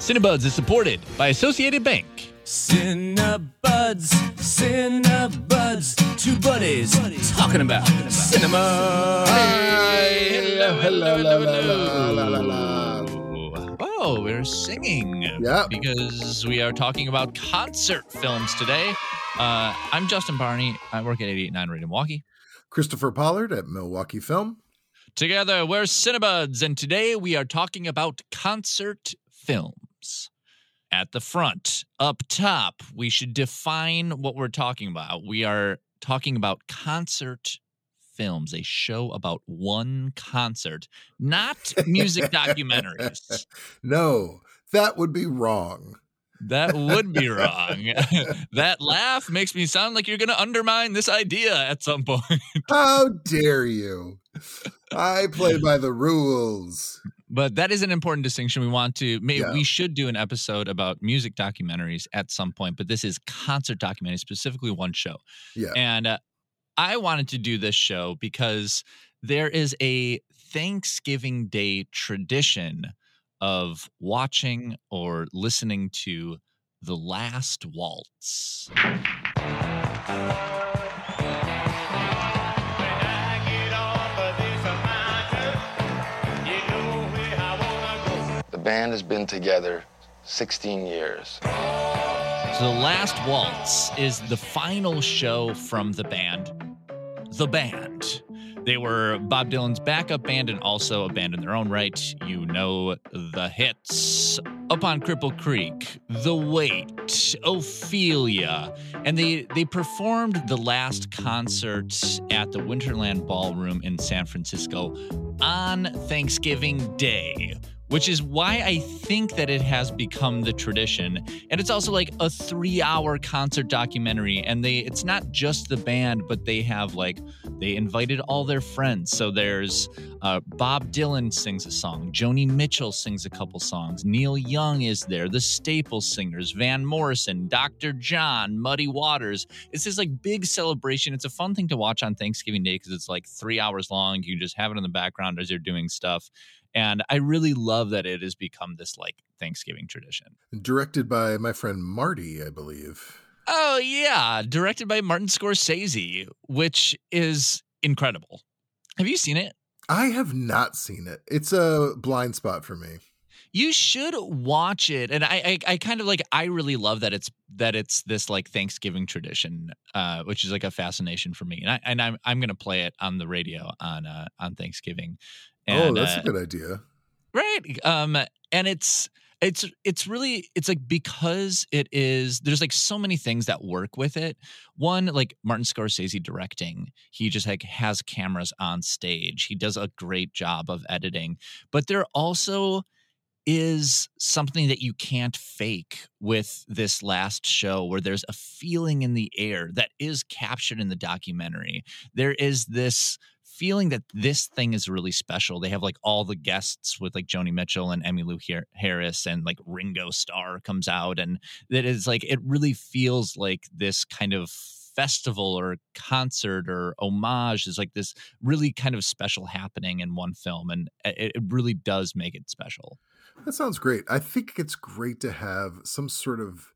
Cinebuds is supported by Associated Bank. Cinebuds, Cinebuds, two buddies talking about cinema. hello, hello, hello, hello, hello. Oh, we're singing. Yep. Because we are talking about concert films today. Uh, I'm Justin Barney. I work at 889 Radio Milwaukee. Christopher Pollard at Milwaukee Film. Together, we're Cinebuds, and today we are talking about concert films. At the front, up top, we should define what we're talking about. We are talking about concert films, a show about one concert, not music documentaries. No, that would be wrong. That would be wrong. that laugh makes me sound like you're going to undermine this idea at some point. How dare you? I play by the rules. But that is an important distinction. We want to, maybe Yeah. we should do an episode about music documentaries at some point, but this is concert documentaries specifically one show. Yeah. And uh, I wanted to do this show because there is a Thanksgiving Day tradition of watching or listening to The Last Waltz. Band has been together 16 years. So The Last Waltz is the final show from the band, The Band. They were Bob Dylan's backup band and also a band in their own right. You know the hits Up on Cripple Creek, The Weight, Ophelia. And they, they performed the last concert at the Winterland Ballroom in San Francisco on Thanksgiving Day, which is why I think that it has become the tradition. And it's also like a three hour concert documentary. And they it's not just the band, but they have like they invited all their friends. So there's uh, Bob Dylan sings a song, Joni Mitchell sings a couple songs, Neil Young is there, the Staple singers, Van Morrison, Dr. John, Muddy Waters. It's this like big celebration. It's a fun thing to watch on Thanksgiving Day because it's like three hours long. You can just have it in the background as you're doing stuff. And I really love that it has become this like Thanksgiving tradition. Directed by my friend Marty, I believe. Oh, yeah. Directed by Martin Scorsese, which is incredible. Have you seen it? I have not seen it. It's a blind spot for me. You should watch it. And I, I, I kind of like, I really love that it's, that it's this like Thanksgiving tradition, uh, which is like a fascination for me. And I, and I'm, I'm going to play it on the radio on, uh, on Thanksgiving. Oh, that's uh, a good idea. right um and it's it's it's really it's like because it is there's like so many things that work with it. One like martin scorsese directing he just like has cameras on stage. He does a great job of editing. But there also is something that you can't fake with this last show where there's a feeling in the air that is captured in the documentary. There is this feeling that this thing is really special. They have like all the guests with like Joni Mitchell and Emmylou Har- Harris and like Ringo Starr comes out and that is like it really feels like this kind of festival or concert or homage is like this really kind of special happening in one film and it, it really does make it special. That sounds great. I think it's great to have some sort of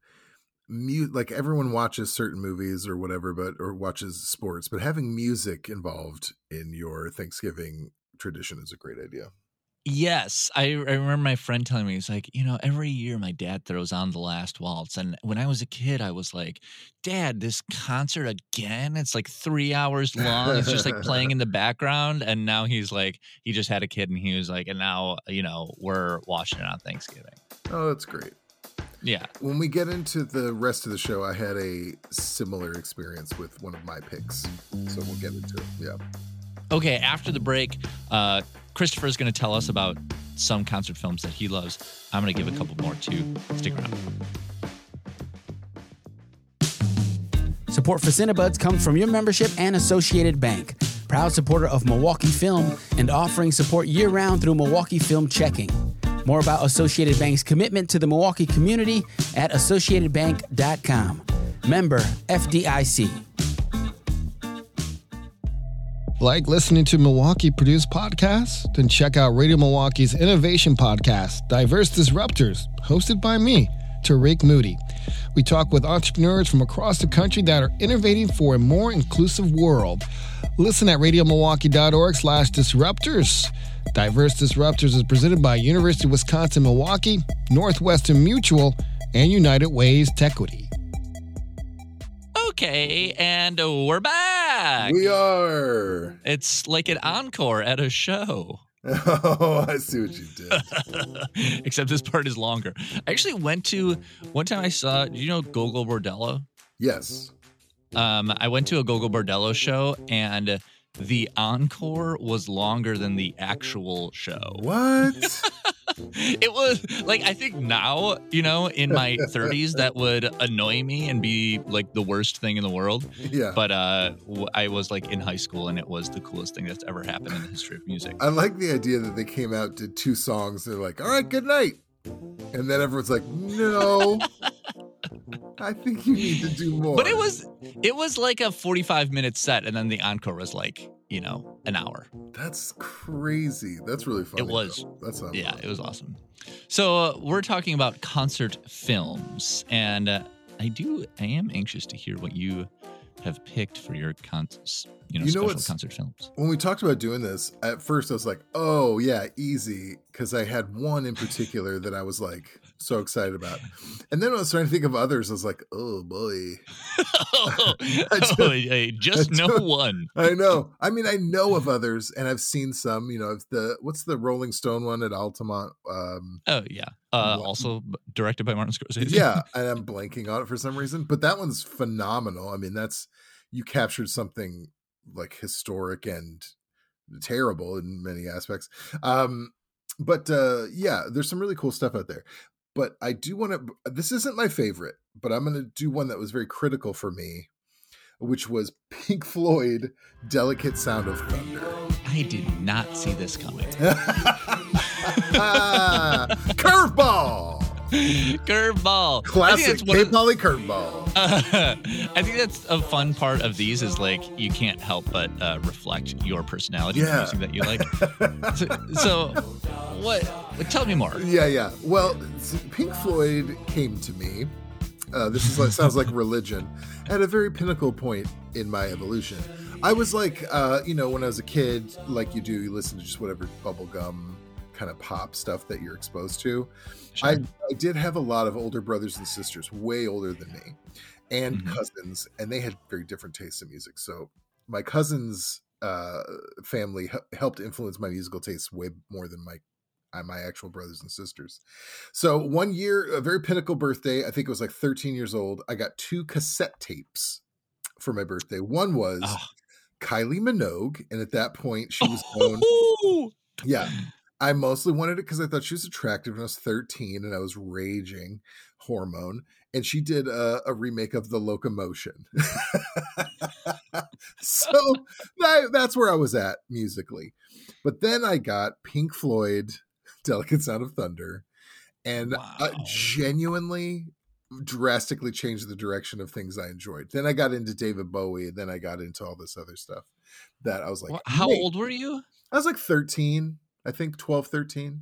mu like everyone watches certain movies or whatever, but or watches sports, but having music involved in your Thanksgiving tradition is a great idea. Yes, I, I remember my friend telling me he's like, you know, every year my dad throws on the last waltz, and when I was a kid, I was like, Dad, this concert again? It's like three hours long. It's just like playing in the background, and now he's like, he just had a kid, and he was like, and now you know we're watching it on Thanksgiving. Oh, that's great. Yeah. When we get into the rest of the show, I had a similar experience with one of my picks. So we'll get into it. Yeah. Okay. After the break, uh, Christopher is going to tell us about some concert films that he loves. I'm going to give a couple more too. Stick around. Support for Cinebuds comes from your membership and Associated Bank, proud supporter of Milwaukee Film and offering support year round through Milwaukee Film Checking. More about Associated Bank's commitment to the Milwaukee community at associatedbank.com. Member FDIC. Like listening to Milwaukee produced podcasts? Then check out Radio Milwaukee's innovation podcast, Diverse Disruptors, hosted by me, Tarik Moody. We talk with entrepreneurs from across the country that are innovating for a more inclusive world. Listen at radiomilwaukee.org slash disruptors. Diverse Disruptors is presented by University of Wisconsin-Milwaukee, Northwestern Mutual, and United Ways Tequity. Okay, and we're back. We are. It's like an encore at a show. Oh, I see what you did. Except this part is longer. I actually went to one time I saw, do you know Gogol Bordello? Yes. Um, I went to a Gogol Bordello show and the encore was longer than the actual show. What? it was like I think now, you know, in my 30s, that would annoy me and be like the worst thing in the world. yeah. But uh, w- I was like in high school, and it was the coolest thing that's ever happened in the history of music. I like the idea that they came out, did two songs, they're like, all right, good night. And then everyone's like, no. I think you need to do more. But it was it was like a 45 minute set, and then the encore was like you know an hour. That's crazy. That's really funny. It was. though. That's Yeah, it was awesome. So uh, we're talking about concert films, and uh, I do I am anxious to hear what you have picked for your con- you know You know special concert films. when we talked about doing this, at first I was like, oh, yeah, easy. Because I had one in particular that I was like so excited about. And then I was trying to think of others, I was like, oh boy. oh, just- hey, just I no one. I know. I mean, I know of others and I've seen some, you know, of the what's the Rolling Stone one at Altamont? Um, Oh yeah. Uh, also directed by Martin Scorsese. yeah, and I'm blanking on it for some reason, but that one's phenomenal. I mean, that's you captured something like historic and terrible in many aspects. Um, but uh, yeah, there's some really cool stuff out there. But I do want to. This isn't my favorite, but I'm going to do one that was very critical for me, which was Pink Floyd "Delicate Sound of Thunder." I did not see this coming. Curveball, Curveball. Classic K. Polly curveball. I think that's a fun part of these is like you can't help but uh, reflect your personality in Yeah. music that you like. so, so what? Tell me more. Yeah, yeah. Well, Pink Floyd came to me. Uh, this is like, sounds like religion at a very pinnacle point in my evolution. I was like, uh, you know, when I was a kid, like you do, you listen to just whatever bubblegum kind of pop stuff that you're exposed to. Sure. I, I did have a lot of older brothers and sisters, way older than me, and Mhm. cousins, and they had very different tastes in music. So my cousins' uh, family he- helped influence my musical tastes way more than my uh, my actual brothers and sisters. So one year, a very pinnacle birthday, I think it was like 13 years old. I got two cassette tapes for my birthday. One was. Kylie Minogue, and at that point, she was known. Ooh. Yeah. I mostly wanted it because I thought she was attractive when I was 13 and I was raging hormone. And she did a, a remake of The Locomotion. so that, that's where I was at musically. But then I got Pink Floyd, Delicate Sound of Thunder, and Wow. genuinely drastically changed the direction of things I enjoyed. Then I got into David Bowie, and then I got into all this other stuff that I was like, Wha- How "Wait." old were you? I was like 13, I think 12, 13.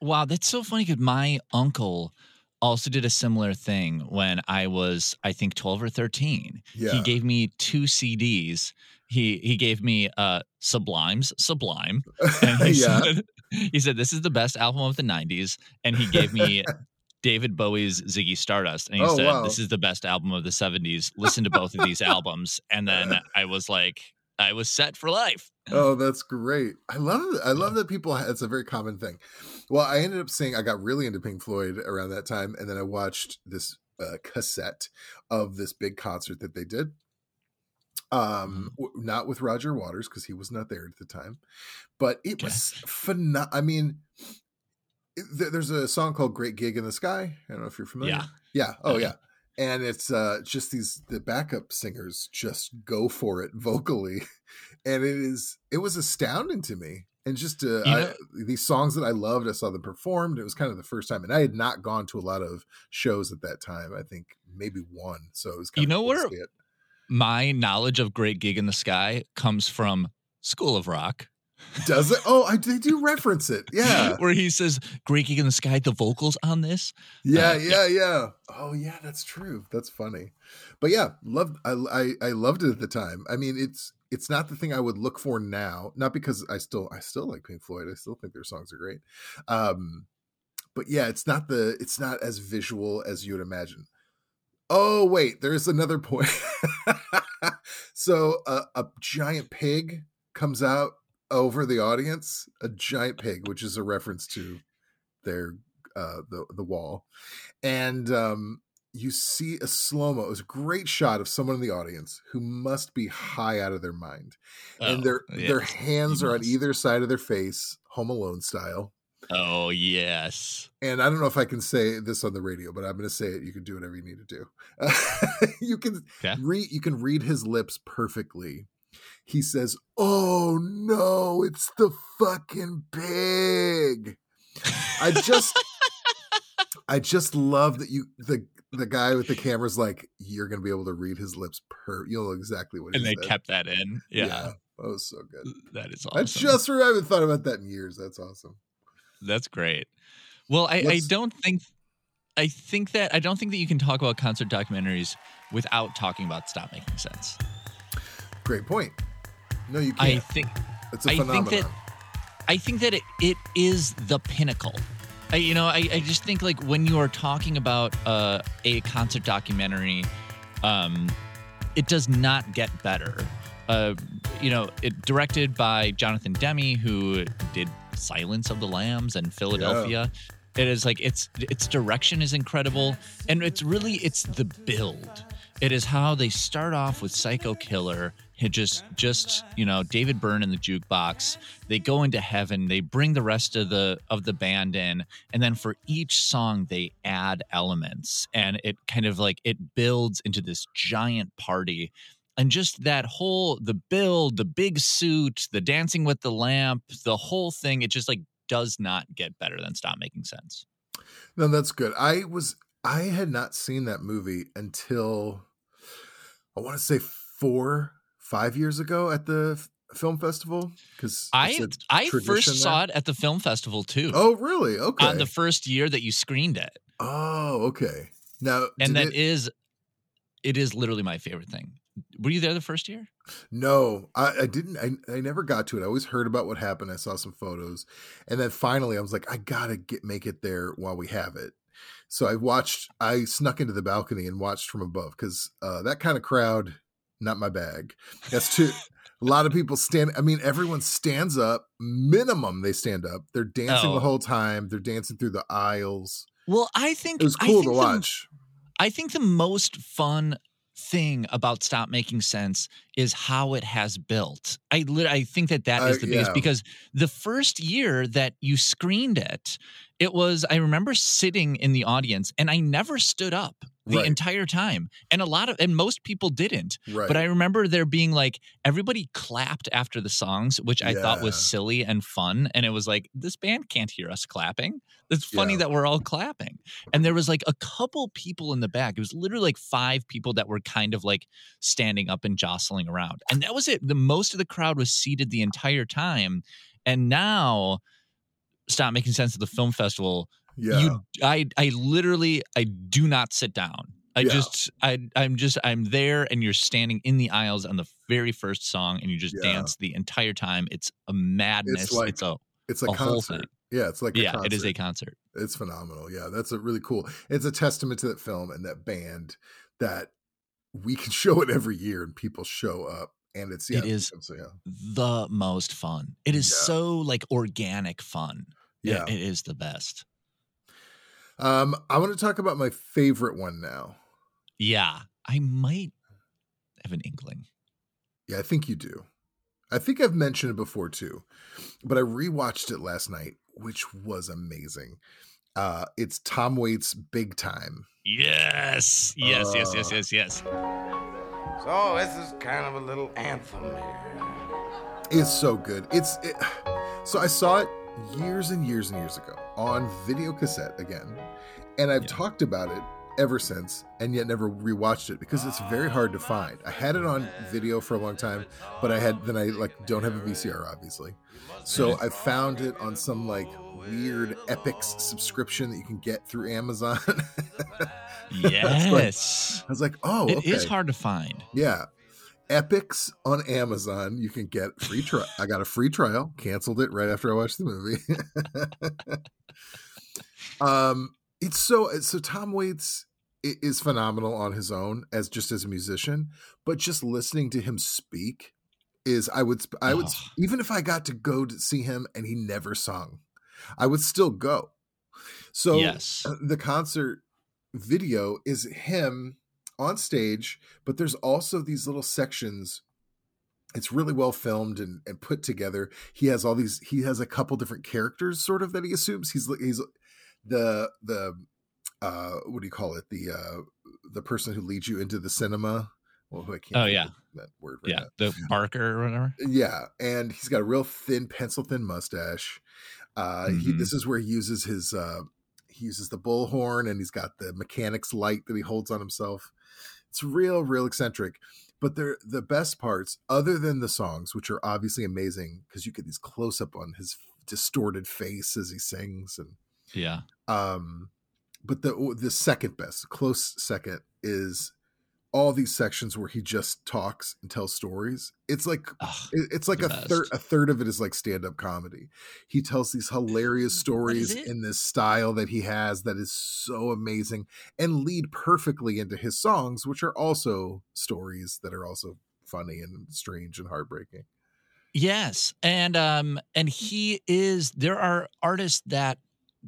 Wow, that's so funny because my uncle also did a similar thing when I was, I think, 12 or 13. Yeah. He gave me two CDs. He he gave me uh Sublime's Sublime. And he yeah. said he said this is the best album of the 90s. And he gave me David Bowie's Ziggy Stardust. And he Oh, said, wow. This is the best album of the 70s. Listen to both of these albums. And then I was like, I was set for life. Oh, that's great. I love it. I love that people, it's a very common thing. Well, I ended up saying I got really into Pink Floyd around that time. And then I watched this uh, cassette of this big concert that they did. Um, w- not with Roger Waters because he was not there at the time, but it Okay. was phenomenal. I mean, it- there's a song called "Great Gig in the Sky." I don't know if you're familiar. Yeah. Yeah. Oh, Okay. yeah. And it's uh just these the backup singers just go for it vocally, and it is it was astounding to me. And just uh, You I, these songs that I loved, I saw them performed. It was kind of the first time, and I had not gone to a lot of shows at that time. I think maybe one. So it was kind You of know where- it. My knowledge of Great Gig in the Sky comes from School of Rock. Does it? Oh, I they do reference it. Yeah. Where he says, Great Gig in the Sky, the vocals on this. Yeah, Uh, yeah, yeah. Oh, yeah, that's true. That's funny. But yeah, loved I, I I loved it at the time. I mean, it's it's not the thing I would look for now. Not because I still I still like Pink Floyd. I still think their songs are great. Um, but yeah, it's not the it's not as visual as you would imagine. Oh wait, there's another point. so a, a giant pig comes out over the audience, a giant pig, which is a reference to their uh the the wall, and um you see a slow mo. It was a great shot of someone in the audience who must be high out of their mind, and Oh, their their yes, hands are on either side of their face, Home Alone style. Oh, yes. And I don't know if I can say this on the radio, but I'm going to say it. You can do whatever you need to do. you can Okay. read. You can read his lips perfectly. He says, "Oh no, it's the fucking pig." I just, I just love that you the the guy with the camera's like, "You're going to be able to read his lips per. You'll know exactly what." And he they said." kept that in. Yeah. that was so good. That is I awesome. just I haven't thought about that in years. That's awesome. That's great. Well, I, I don't think I think that I don't think that you can talk about concert documentaries without talking about Stop Making Sense. Great point. No, you can't. I think it's a I think that I think that it, it is the pinnacle. I, you know, I, I just think like when you are talking about uh, a concert documentary, um, it does not get better. Uh, you know, it directed by Jonathan Demme, who did Silence of the Lambs and Philadelphia. It is like its its direction is incredible, and it's really it's the build. It is how they start off with Psycho Killer, it just just you know David Byrne in the jukebox. They go into heaven. They bring the rest of the of the band in, and then for each song they add elements, and it kind of like it builds into this giant party and just that whole the build the big suit the dancing with the lamp the whole thing it just like does not get better than stop making sense No, that's good. I was I had not seen that movie until I want to say four, five years ago at the film festival because i i first saw it at the film festival too Oh, really? Okay. on the first year that you screened it oh, okay. Now, and that it- is it is literally my favorite thing were you there the first year no, I, I didn't. I, I never got to it. I always heard about what happened. I saw some photos, and then finally, I was like, I gotta get make it there while we have it. So I watched. I snuck into the balcony and watched from above because uh, that kind of crowd, not my bag. That's too. a lot of people stand. I mean, everyone stands up. Minimum, they stand up. They're dancing Oh. the whole time. They're dancing through the aisles. well i think It was cool to think the- watch. I think the most fun thing about Stop Making Sense is how it has built. I I think that that is Uh, the biggest yeah. because the first year that you screened it, it was I remember sitting in the audience and I never stood up the Right. entire time, and a lot of and most people didn't. Right. But I remember there being like everybody clapped after the songs, which I thought was silly and fun. And it was like, this band can't hear us clapping. It's funny Yeah. that we're all clapping. And there was like a couple people in the back. It was literally like five people that were kind of like standing up and jostling around. And that was it. The most of the crowd was seated the entire time. And now, stop making sense of the film festival yeah. you i i literally i do not sit down i Yeah. just i i'm just i'm there and you're standing in the aisles on the very first song and you just Yeah. dance the entire time it's a madness it's, like a it's a a concert. Yeah, it's like a yeah concert. it is a concert It's phenomenal. Yeah, that's a really cool. It's a testament to that film and that band that we can show it every year and people show up. And it's yeah, It is- So yeah, the most fun it is Yeah. so like organic fun yeah. it is the best Um, I want to talk about my favorite one now. yeah i might have an inkling Yeah, I think you do. I think I've mentioned it before too, but I rewatched it last night, which was amazing. Uh, it's Tom Waits' Big Time. yes yes yes yes Uh, yes yes So this is kind of a little anthem here. It's so good. It's it, so I saw it years and years and years ago on video cassette again, and I've Yeah. talked about it ever since, and yet never rewatched it because it's very hard to find. I had it on video for a long time, but I had then I like don't have a VCR obviously, so I found it on some like weird Epix subscription that you can get through Amazon. Yes. I was like, oh, It is okay. hard to find. Yeah. Epix on Amazon, you can get free trial. I got a free trial, canceled it right after I watched the movie. um, it's so so Tom Waits is phenomenal on his own as just as a musician, but just listening to him speak is I would I would Oh. even if I got to go to see him and he never sung, I would still go. So yes. uh, the concert video is him on stage, but there's also these little sections. It's really well filmed and, and put together. He has all these. He has a couple different characters, sort of that he assumes. He's he's the the uh what do you call it? The uh the person who leads you into the cinema. Well, I can't Oh, yeah. that word. Right yeah. now. The Barker or whatever. Yeah, and he's got a real thin, pencil thin mustache. Uh, he, Mhm. this is where he uses his uh, he uses the bullhorn, and he's got the mechanic's light that he holds on himself. It's real, real eccentric. But they're the best parts, other than the songs, which are obviously amazing, because you get these close up on his distorted face as he sings, and Yeah. um but the the second best close second is all these sections where he just talks and tells stories it's like Ugh, it's like a third a third of it is like stand-up comedy. He tells these hilarious stories in this style that he has that is so amazing and lead perfectly into his songs which are also stories that are also funny and strange and heartbreaking. Yes. And um and he is there are artists that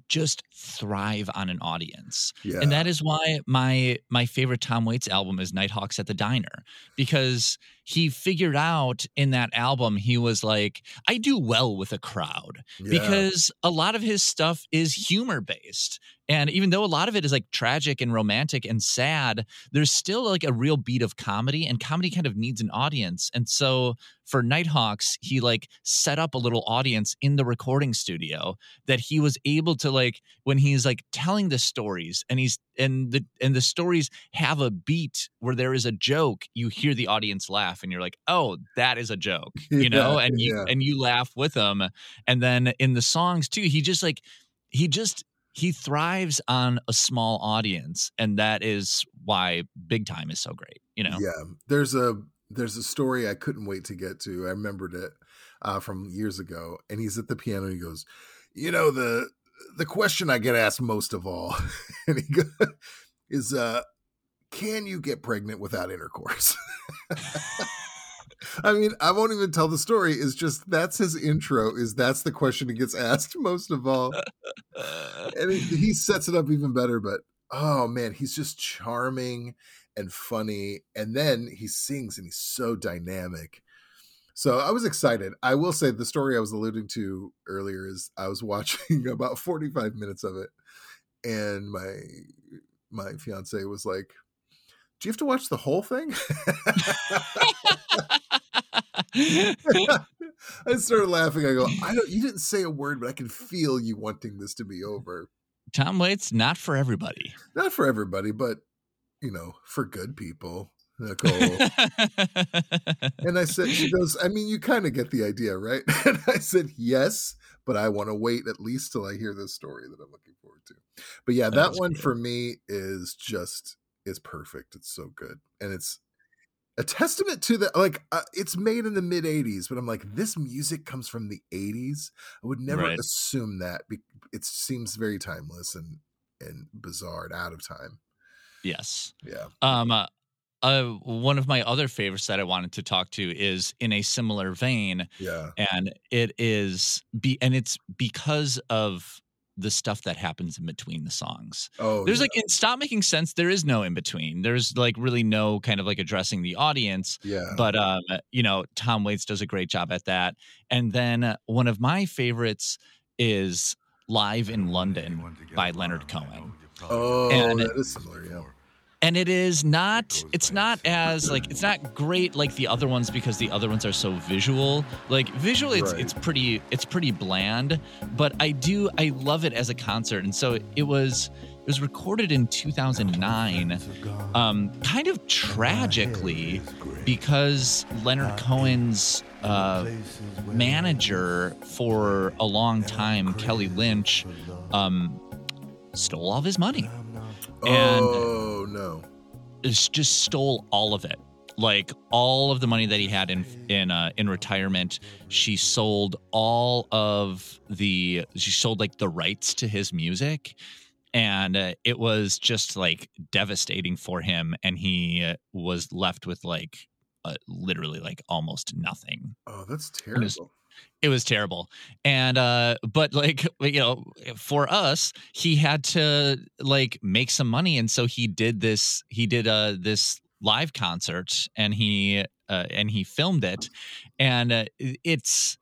just thrive on an audience. yeah And that is why my my favorite Tom Waits album is Nighthawks at the Diner because he figured out in that album he was like I do well with a crowd yeah. because a lot of his stuff is humor based and even though a lot of it is like tragic and romantic and sad there's still like a real beat of comedy and comedy kind of needs an audience and so for nighthawks he like set up a little audience in the recording studio that he was able to like when he's like telling the stories and he's and the and the stories have a beat where there is a joke you hear the audience laugh and you're like oh that is a joke you know Yeah, and you yeah. and you laugh with them and then in the songs too he just like he just he thrives on a small audience and that is why big time is so great you know Yeah, there's a there's a story I couldn't wait to get to. I remembered it uh, from years ago, and he's at the piano. He goes, "You know the the question I get asked most of all, and he go, is, uh, can you get pregnant without intercourse?" I mean, I won't even tell the story. It's just that's his intro. Is that's the question he gets asked most of all and he, he sets it up even better but oh man he's just charming and funny and then he sings and he's so dynamic so i was excited i will say the story i was alluding to earlier is i was watching about 45 minutes of it and my my fiance was like do you have to watch the whole thing i started laughing i go i don't you didn't say a word but i can feel you wanting this to be over tom waits not for everybody not for everybody, but you know, for good people. Nicole. and I said, she goes, I mean, you kind of get the idea, right? And I said, yes, but I want to wait at least till I hear this story that I'm looking forward to. But yeah, that That's one for me is just is perfect. It's so good, and it's a testament to the like. Uh, it's made in the mid '80s, but I'm like, this music comes from the '80s. I would never Right. assume that. It seems very timeless and and bizarre and out of time. yes Yeah. Um, uh, uh, one of my other favorites that I wanted to talk to is in a similar vein, Yeah. and it is be and it's because of the stuff that happens in between the songs. Oh, There's yeah. like in Stop Making Sense, there is no in between. There's like really no kind of like addressing the audience. yeah. But um, you know, Tom Waits does a great job at that. And then uh, one of my favorites is Live in London by Leonard Cohen. Oh, and- that is similar. Yeah. And it is not it's not as like it's not great like the other ones because the other ones are so visual like visually it's Right. it's pretty it's pretty bland but i do i love it as a concert and so it was it was recorded in 2009, um, kind of tragically, because Leonard Cohen's uh, manager for a long time, Kelley Lynch, um, stole all of his money. And oh no. just stole all of it like all of the money that he had in in uh, in retirement she sold all of the she sold like the rights to his music and uh, it was just like devastating for him and he uh, was left with like uh, literally like almost nothing Oh, that's terrible. It was terrible. And uh but like you know for us he had to like make some money and so he did this he did uh this live concert and he uh, and he filmed it. And uh, it's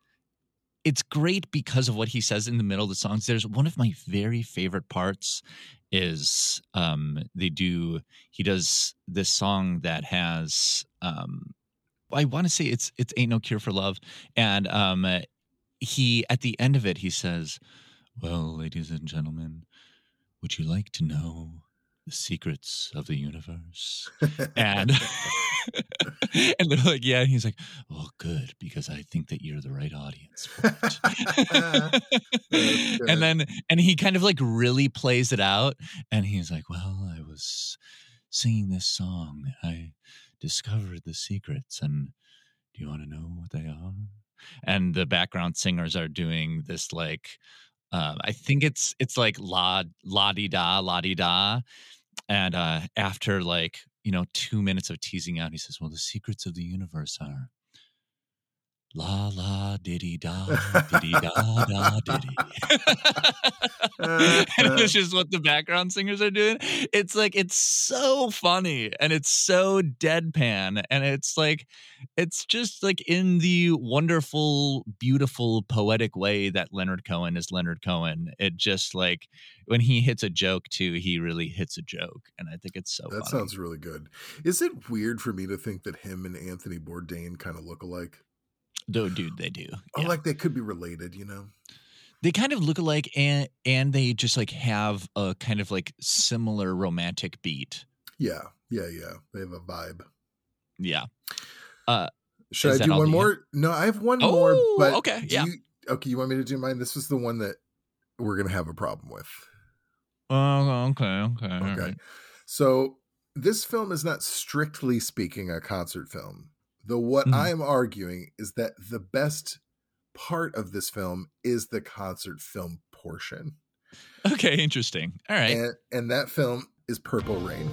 it's great because of what he says in the middle of the songs. There's one of my very favorite parts is um they do he does this song that has um I want to say it's it's ain't no cure for love and um he at the end of it he says well ladies and gentlemen would you like to know the secrets of the universe? And and they're like yeah and he's like oh good because i think that you're the right audience for and then and he kind of like really plays it out and he's like well i was singing this song i discovered the secrets and do you want to know what they are? And the background singers are doing this like um, I think it's it's like la la di da la di da, and uh, after like you know two minutes of teasing out, he says, "Well, the secrets of the universe are la la diddy da diddy da da diddy." and it's uh, just what the background singers are doing. It's like it's so funny and it's so deadpan and it's like it's just like in the wonderful, beautiful, poetic way that Leonard Cohen is Leonard Cohen. It just like when he hits a joke too, he really hits a joke, and I think it's so. that funny. sounds really good. Is it weird for me to think that him and Anthony Bourdain kind of look alike? No, dude, they do. Or Yeah. like they could be related, you know? they kind of look alike, and and they just like have a kind of like similar romantic beat. Yeah, yeah, yeah. They have a vibe. Yeah. Uh, Should I do one more? No, I have one more. Oh, But okay, yeah. You, okay, you want me to do mine? This is the one that we're gonna have a problem with. Oh, okay, okay, Okay. alright. So this film is not strictly speaking a concert film. Though what Mhm. I'm arguing is that the best part of this film is the concert film portion. Okay, interesting. All right. And and that film is Purple Rain.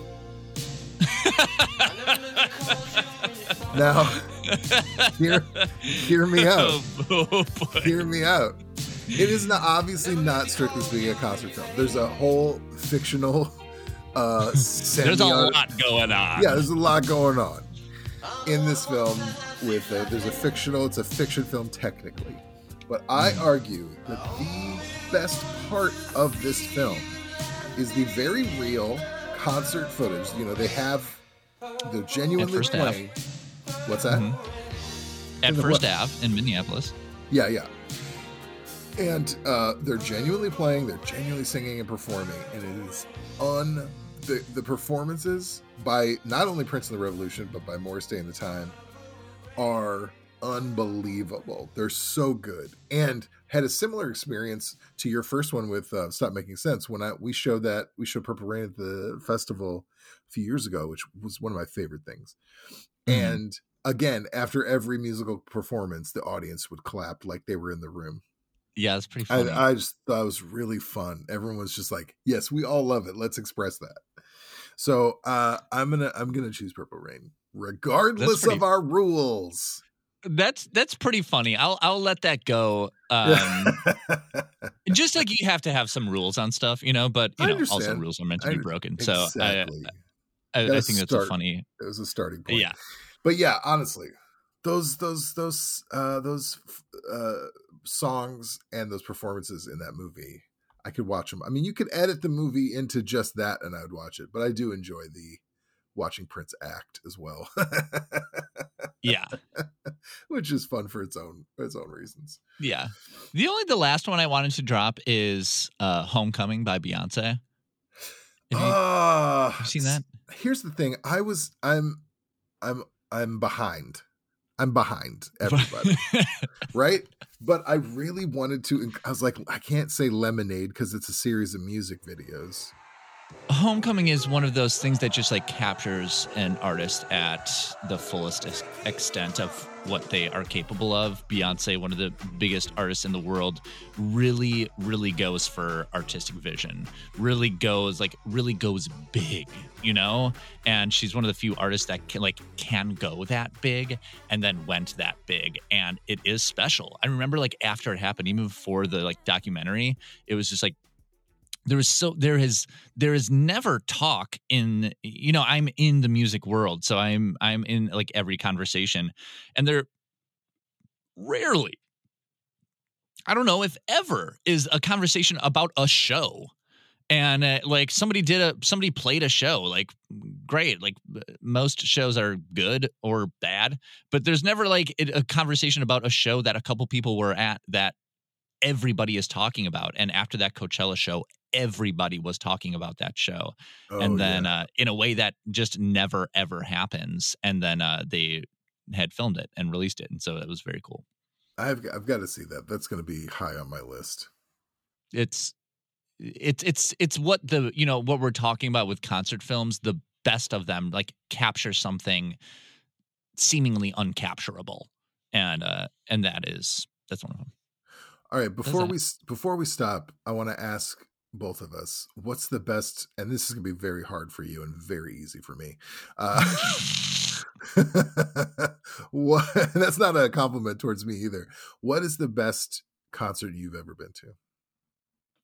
Now hear hear me out. Oh, boy. Hear me out. It is not obviously not strictly speaking a concert film. There's a whole fictional uh There's a lot going on. yeah, there's a lot going on in this film. With uh, there's a fictional, it's a fiction film technically, but I argue that the best part of this film is the very real concert footage. You know, they have they're genuinely first half. playing. What's that? Mhm. At First what? Ave in Minneapolis. Yeah, yeah. And uh, they're genuinely playing, they're genuinely singing and performing, and it is un the the performances by not only Prince of the Revolution but by Morris Day and the Time are unbelievable. They're so good, and had a similar experience to your first one with uh, Stop Making Sense when I we showed that we showed Purple Rain at the festival a few years ago, which was one of my favorite things. Mhm. And again, after every musical performance, the audience would clap like they were in the room. Yeah, it's pretty funny. I, I just thought it was really fun. Everyone was just like, "Yes, we all love it. Let's express that." So uh, I'm gonna I'm gonna choose Purple Rain, regardless pretty- of our rules. that's that's pretty funny. I'll I'll let that go. Um, just like you have to have some rules on stuff, you know. But you know, also rules are meant to be broken. So I, I, I think that's start. a funny. it was a starting point. Yeah, but yeah, honestly, those those those uh, those uh, songs and those performances in that movie, I could watch them. I mean, you could edit the movie into just that, and I would watch it. But I do enjoy the watching Prince act as well, yeah, which is fun for its own its own reasons. yeah. The only the last one I wanted to drop is uh, "Homecoming" by Beyonce. Have you, Uh, have you seen that? Here's the thing. I was I'm I'm I'm behind. I'm behind everybody. right? But I really wanted to. I was like, I can't say lemonade because it's a series of music videos. Homecoming is one of those things that just like captures an artist at the fullest ex- extent of what they are capable of. Beyonce, one of the biggest artists in the world, really, really goes for artistic vision. Really goes like really goes big, you know. And she's one of the few artists that can like can go that big and then went that big, and it is special. I remember like after it happened, even before the like documentary, it was just like there is so there is there is never talk in you know i'm in the music world so i'm i'm in like every conversation and there rarely i don't know if ever is a conversation about a show and uh, like somebody did a somebody played a show like great like most shows are good or bad but there's never like a conversation about a show that a couple people were at that everybody is talking about and after that coachella show everybody was talking about that show Oh, and then yeah. uh, in a way that just never ever happens and then uh, they had filmed it and released it and so it was very cool I've I've got to see that. That's going to be high on my list. it's it's it's it's what the you know what we're talking about with concert films the best of them like capture something seemingly uncapturable and uh and that is that's one of them All right, before we before we stop, I want to ask both of us, what's the best? And this is going to be very hard for you and very easy for me. Uh, what? That's not a compliment towards me either. What is the best concert you've ever been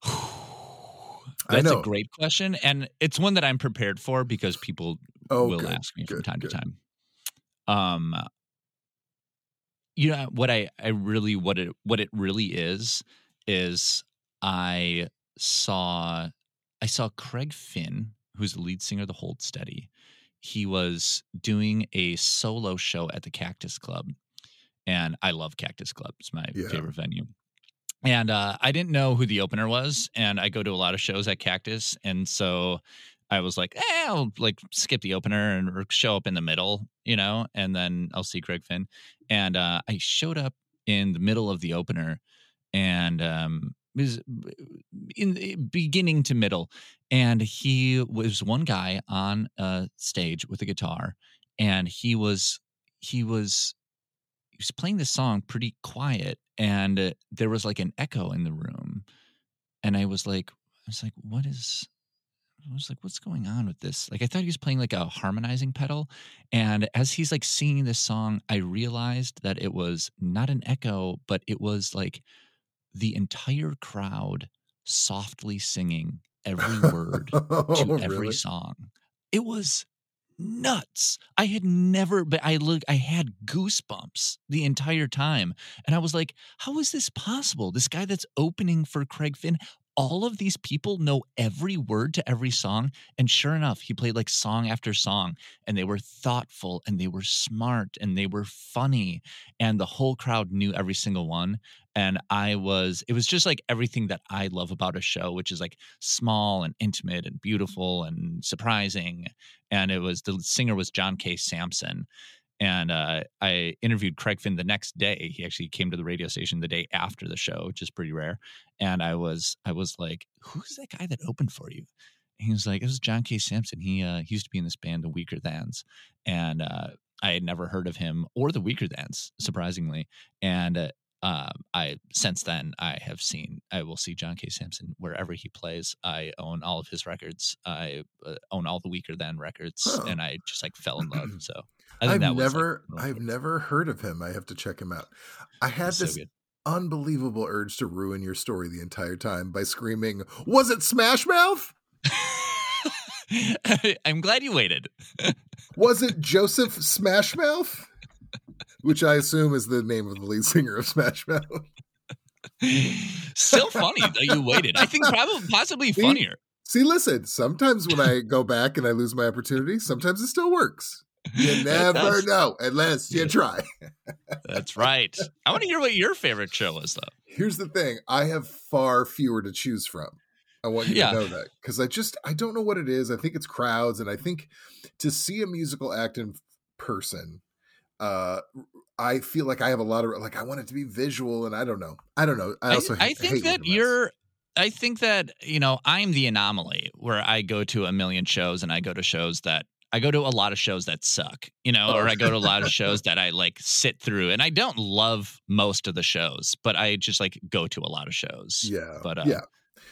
to? That's a great question, and it's one that I'm prepared for because people Oh, will good, ask me from time good. to time. Um, you know what I I really what it what it really is is I saw I saw Craig Finn, who's the lead singer of the Hold Steady. He was doing a solo show at the Cactus Club, and I love Cactus Club. It's my Yeah. favorite venue. And uh, I didn't know who the opener was, and I go to a lot of shows at Cactus, and so I was like, eh, I'll like skip the opener and show up in the middle, you know, and then I'll see Craig Finn. And uh, I showed up in the middle of the opener, and um, was in the beginning to middle, and he was one guy on a stage with a guitar, and he was he was he was playing the song pretty quiet, and uh, there was like an echo in the room, and I was like, I was like, what is I was like, what's going on with this? Like, I thought he was playing like a harmonizing pedal. And as he's like singing this song, I realized that it was not an echo, but it was like the entire crowd softly singing every word to Oh, every really? song. It was nuts. I had never, but I look, I had goosebumps the entire time, and I was like, "How is this possible? This guy that's opening for Craig Finn." All of these people know every word to every song. And sure enough, he played like song after song, and they were thoughtful and they were smart and they were funny. And the whole crowd knew every single one. And I was, it was just like everything that I love about a show, which is like small and intimate and beautiful and surprising. And it was the singer was John K. Samson. And uh, I interviewed Craig Finn the next day. He actually came to the radio station the day after the show, which is pretty rare. And I was, I was like, "Who's that guy that opened for you?" And he was like, "It was John K. Samson. He uh, he used to be in this band, the Weakerthans." And uh, I had never heard of him or the Weakerthans, surprisingly. And uh, um, I since then I have seen I will see John K. Samson wherever he plays. I own all of his records. I uh, own all the Weaker Than records, and I just like fell in love. So I that was, like, never oh, I've never heard of him. I have to check him out. I had it's so this unbelievable urge to ruin your story the entire time by screaming, "Was it Smash Mouth? I'm glad you waited. Was it Joseph Smash Mouth?" Which I assume is the name of the lead singer of Smash Mouth. Still funny that you waited. I think probably possibly See? funnier. See, listen, sometimes when I go back and I lose my opportunity, sometimes it still works. You never know unless you try. That's right. I want to hear what your favorite show is, though. Here's the thing I have far fewer to choose from. I want you Yeah. to know that because I just I don't know what it is. I think it's crowds, and I think to see a musical act in person, uh, I feel like I have a lot of like I want it to be visual, and I don't know. I don't know. I I, also I think that you're. I think that you know I'm the anomaly where I go to a million shows and I go to shows that I go to a lot of shows that suck, you know, or I go to a lot of shows that I like sit through, and I don't love most of the shows, but I just like go to a lot of shows. Yeah, but uh, yeah,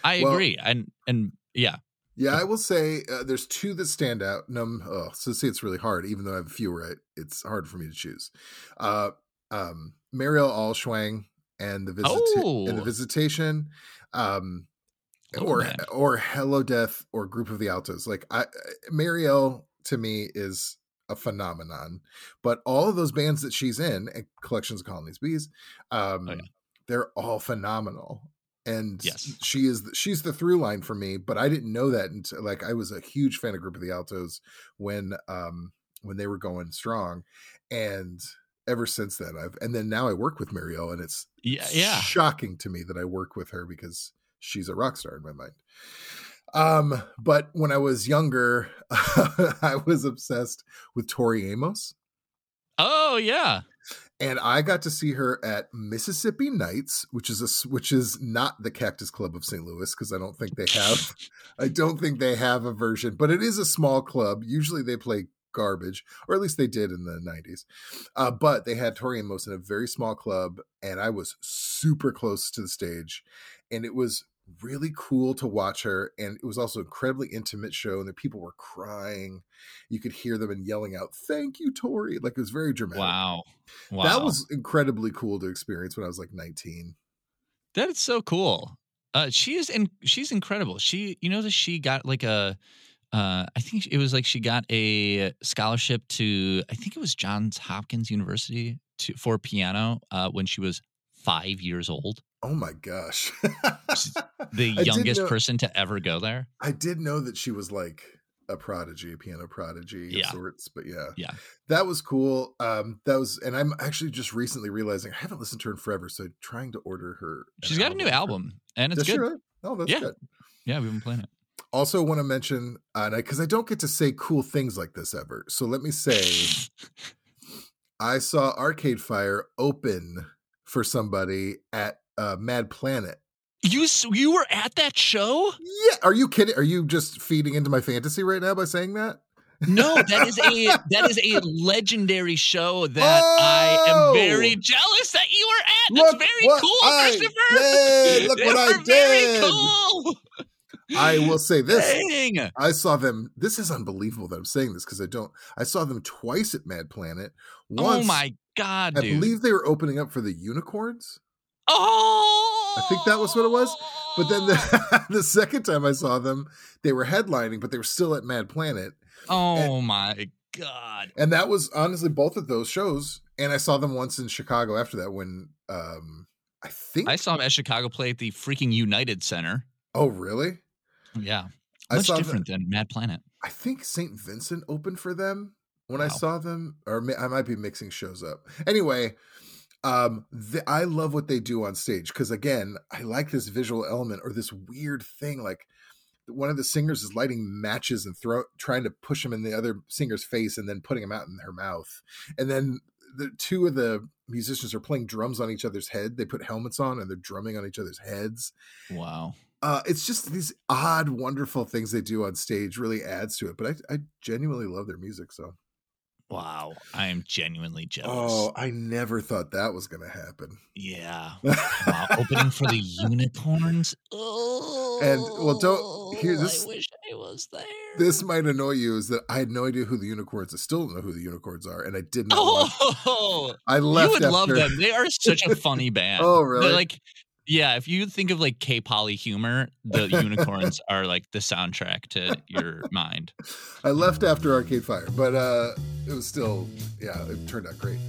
I Well- agree, and and yeah, yeah. I will say uh, there's two that stand out. And um, oh, so see, it's really hard. Even though I have a few right, it's hard for me to choose. Uh, um, Marielle Allschwang and the visit and the Oh. visitation. Um, Oh, or man. or Hello Death or Group of the Altos. Like I Marielle to me is a phenomenon. But all of those bands that she's in, and Collections of Colonies Bees, um, Oh, yeah. they're all phenomenal. And Yes. she is the- she's the through line for me, but I didn't know that until like I was a huge fan of Group of the Altos when um when they were going strong. And ever since then I've and then now I work with Marielle and it's yeah, yeah. shocking to me that I work with her because she's a rock star in my mind. Um, but when I was younger, I was obsessed with Tori Amos, Oh yeah, and I got to see her at Mississippi Nights, which is a which is not the Cactus Club of St. Louis because I don't think they have, I don't think they have a version, but it is a small club. Usually they play garbage, or at least they did in the 90s. Uh, but they had Tori Amos in a very small club, and I was super close to the stage, and it was really cool to watch her. And it was also an incredibly intimate show, and the people were crying. You could hear them and yelling out, "Thank you, Tori!" Like it was very dramatic. wow, wow. That was incredibly cool to experience when I was like 19. That is so cool. Uh, she is in. She's incredible. She, you know, that she got like a. Uh, I think it was like she got a scholarship to. I think it was Johns Hopkins University to for piano uh, when she was five years old. Oh my gosh. The youngest know- person to ever go there. I did know that she was like a prodigy, a piano prodigy of Yeah. sorts, but yeah. Yeah. That was cool. Um, that was, and I'm actually just recently realizing I haven't listened to her in forever, so trying to order her. She's got a new album, and it's Does good. really? Oh, that's Yeah. good. Yeah, we've been playing it. Also, want to mention, uh, because I don't get to say cool things like this ever. So let me say, I saw Arcade Fire open for somebody at uh, Mad Planet. You you were at that show? Yeah, are you kidding? Are you just feeding into my fantasy right now by saying that? No, that is a that is a legendary show that I Oh! am very jealous that you were at. That's Look very cool, I Christopher. did. Look what I were very did. cool. I will say this. Dang. I saw them. This is unbelievable that I'm saying this because I don't. I saw them twice at Mad Planet. Once, oh my god, I dude. believe they were opening up for the Unicorns. oh, I think that was what it was. But then the, the second time I saw them, they were headlining, but they were still at Mad Planet. Oh my god. And that was honestly both of those shows. And I saw them once in Chicago after that when um I think I saw him at Chicago play at the freaking United Center. Oh really? Yeah. Much saw them- different than Mad Planet. I think St. Vincent opened for them when I saw them, or I might be mixing shows up. Anyway, um, the, I love what they do on stage because again, I like this visual element or this weird thing. Like one of the singers is lighting matches and throw trying to push them in the other singer's face and then putting them out in her mouth, and then the two of the musicians are playing drums on each other's head. They put helmets on and they're drumming on each other's heads Wow. uh, it's just these odd, wonderful things they do on stage really adds to it. But I, I genuinely love their music. So, Wow. I am genuinely jealous. oh, I never thought that was going to happen. Yeah. Wow. Opening for the unicorns. Oh, And, well, don't- here, this- I wish I was there. this might annoy you is that I had no idea who the unicorns. I still don't know who the unicorns are, and I did not. watch- Oh, I you left. would love them. They are such a funny band. Oh, They're really? like, yeah. If you think of like K-poly humor, the unicorns are like the soundtrack to your mind. I left after Arcade Fire, but uh, it was still, yeah, it turned out great.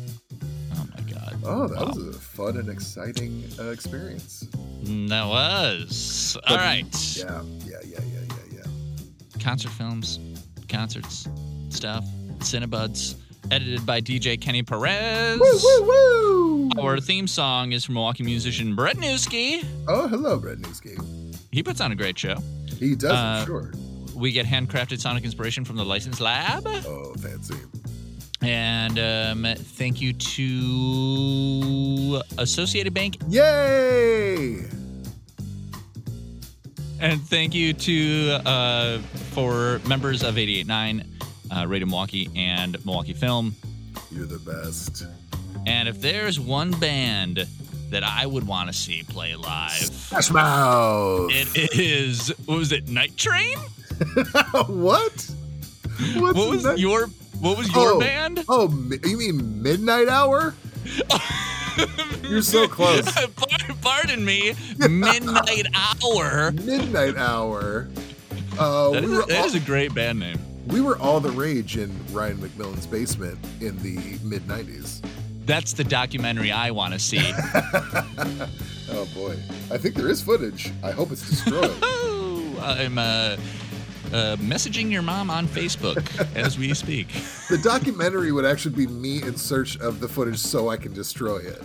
Oh my god. Oh, that Wow. was a fun and exciting uh, experience. That was all But- right. Yeah, yeah, yeah, yeah, yeah, yeah. Concert films, concerts, stuff. Cinebuds, edited by DJ Kenny Perez. Woo, woo, woo! Our theme song is from Milwaukee musician Brett Newski. Oh, hello, Brett Newski. he puts on a great show. He does Uh, sure. We get handcrafted sonic inspiration from the License Lab. Oh, fancy. And um, thank you to Associated Bank. Yay! And thank you to uh, for members of 889, uh, Radio Milwaukee, and Milwaukee Film. You're the best. And if there's one band that I would want to see play live, Smash Mouth. it is, what was it, Night Train? what? What's what was that? your what was your Oh. band? Oh, you mean Midnight Hour? You're so close. Pardon me, Midnight Hour. Midnight Hour. Uh, That we, is, a, that all, is a great band name. We were all the rage in Ryan McMillan's basement in the mid 90s. That's the documentary I want to see. oh boy. I think there is footage. I hope it's destroyed. Oh, I'm uh, uh, messaging your mom on Facebook as we speak. the documentary would actually be me in search of the footage so I can destroy it.